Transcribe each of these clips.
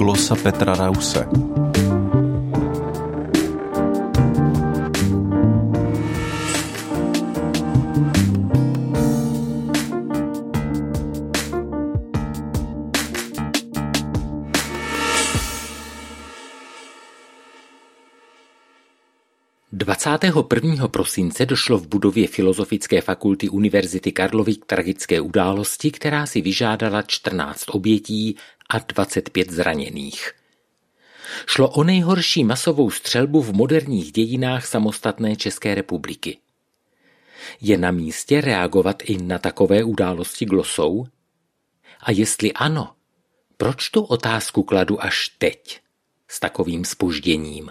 glosa Petra Rause. Dvacátého prvního prosince došlo v budově Filozofické fakulty Univerzity Karlovy k tragické události, která si vyžádala 14 obětí a 25 zraněných. Šlo o nejhorší masovou střelbu v moderních dějinách samostatné České republiky. Je na místě reagovat i na takové události glosou? A jestli ano, proč tu otázku kladu až teď, s takovým spožděním?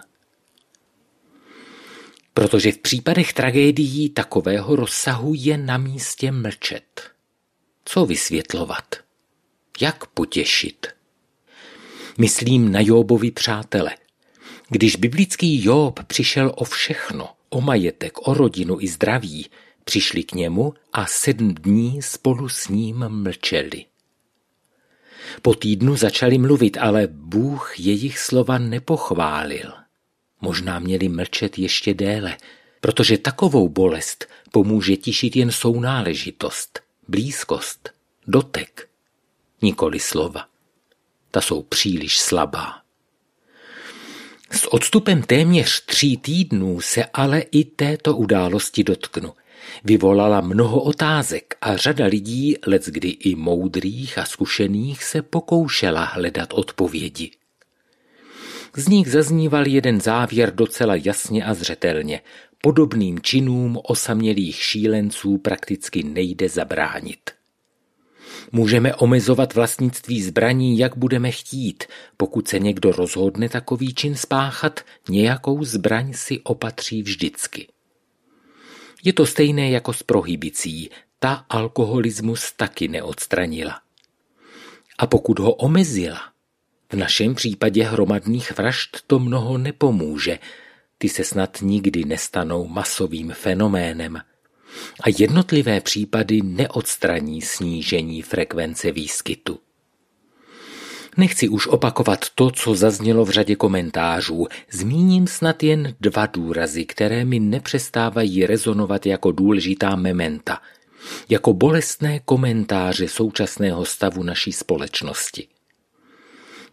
Protože v případech tragédií takového rozsahu je na místě mlčet. Co vysvětlovat? Jak potěšit? Myslím na Jóbovi přátele. Když biblický Job přišel o všechno, o majetek, o rodinu i zdraví, přišli k němu a sedm dní spolu s ním mlčeli. Po týdnu začali mluvit, ale Bůh jejich slova nepochválil. Možná měli mlčet ještě déle, protože takovou bolest pomůže tišit jen sounáležitost, blízkost, dotek, nikoli slova. Ta jsou příliš slabá. S odstupem téměř tří týdnů se ale i této události dotknu. Vyvolala mnoho otázek a řada lidí, leckdy i moudrých a zkušených, se pokoušela hledat odpovědi. Z nich zazníval jeden závěr docela jasně a zřetelně. Podobným činům osamělých šílenců prakticky nejde zabránit. Můžeme omezovat vlastnictví zbraní, jak budeme chtít. Pokud se někdo rozhodne takový čin spáchat, nějakou zbraň si opatří vždycky. Je to stejné jako s prohybicí, ta alkoholismus taky neodstranila. A pokud ho omezila, v našem případě hromadných vražd to mnoho nepomůže, ty se snad nikdy nestanou masovým fenoménem. A jednotlivé případy neodstraní snížení frekvence výskytu. Nechci už opakovat to, co zaznělo v řadě komentářů. Zmíním snad jen dva důrazy, které mi nepřestávají rezonovat jako důležitá mementa, jako bolestné komentáře současného stavu naší společnosti.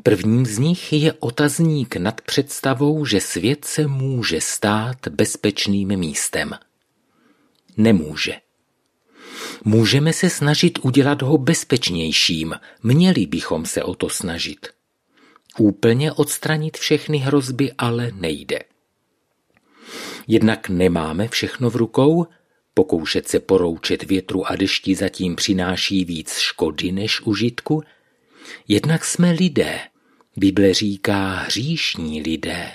Prvním z nich je otazník nad představou, že svět se může stát bezpečným místem. Nemůže. Můžeme se snažit udělat ho bezpečnějším, měli bychom se o to snažit. Úplně odstranit všechny hrozby ale nejde. Jednak nemáme všechno v rukou, pokoušet se poroučet větru a dešti zatím přináší víc škody než užitku, jednak jsme lidé, Bible říká hříšní lidé.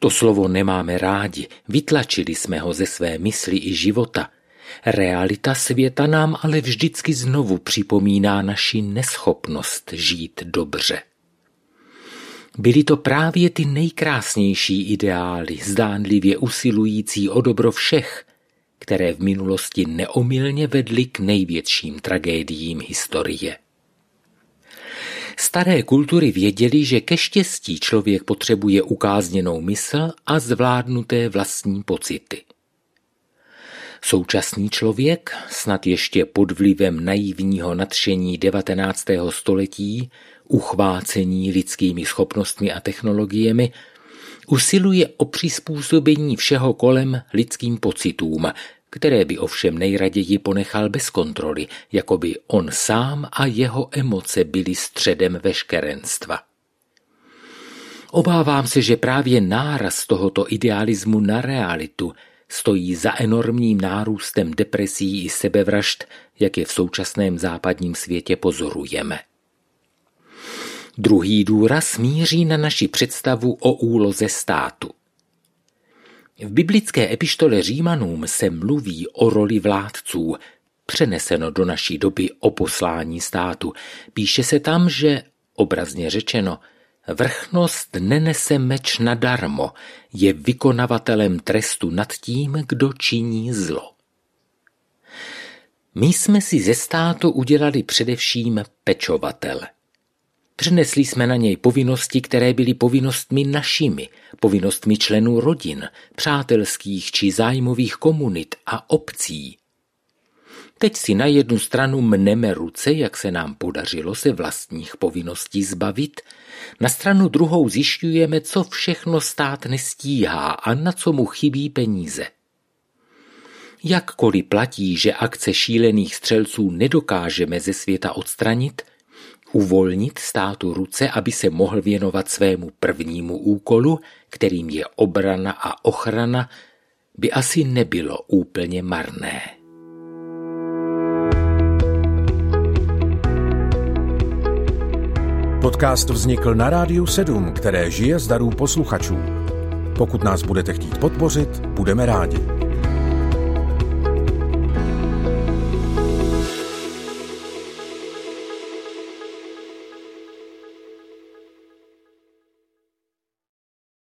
To slovo nemáme rádi, vytlačili jsme ho ze své mysli i života. Realita světa nám ale vždycky znovu připomíná naši neschopnost žít dobře. Byly to právě ty nejkrásnější ideály, zdánlivě usilující o dobro všech, které v minulosti neomylně vedly k největším tragédiím historie. Staré kultury věděli, že ke štěstí člověk potřebuje ukázněnou mysl a zvládnuté vlastní pocity. Současný člověk, snad ještě pod vlivem naivního nadšení 19. století, uchvácení lidskými schopnostmi a technologiemi, usiluje o přizpůsobení všeho kolem lidským pocitům, které by ovšem nejraději ponechal bez kontroly, jako by on sám a jeho emoce byly středem veškerenstva. Obávám se, že právě náraz tohoto idealismu na realitu stojí za enormním nárůstem depresí i sebevražd, jak je v současném západním světě pozorujeme. Druhý důraz míří na naši představu o úloze státu. V biblické epištole Římanům se mluví o roli vládců, přeneseno do naší doby o poslání státu. Píše se tam, že, obrazně řečeno, vrchnost nenese meč nadarmo, je vykonavatelem trestu nad tím, kdo činí zlo. My jsme si ze státu udělali především pečovatele. Přenesli jsme na něj povinnosti, které byly povinnostmi našimi, povinnostmi členů rodin, přátelských či zájmových komunit a obcí. Teď si na jednu stranu mneme ruce, jak se nám podařilo se vlastních povinností zbavit, na stranu druhou zjišťujeme, co všechno stát nestíhá a na co mu chybí peníze. Jakkoliv platí, že akce šílených střelců nedokážeme ze světa odstranit, uvolnit státu ruce, aby se mohl věnovat svému prvnímu úkolu, kterým je obrana a ochrana, by asi nebylo úplně marné. Podcast vznikl na Rádiu 7, které žije z darů posluchačů. Pokud nás budete chtít podpořit, budeme rádi.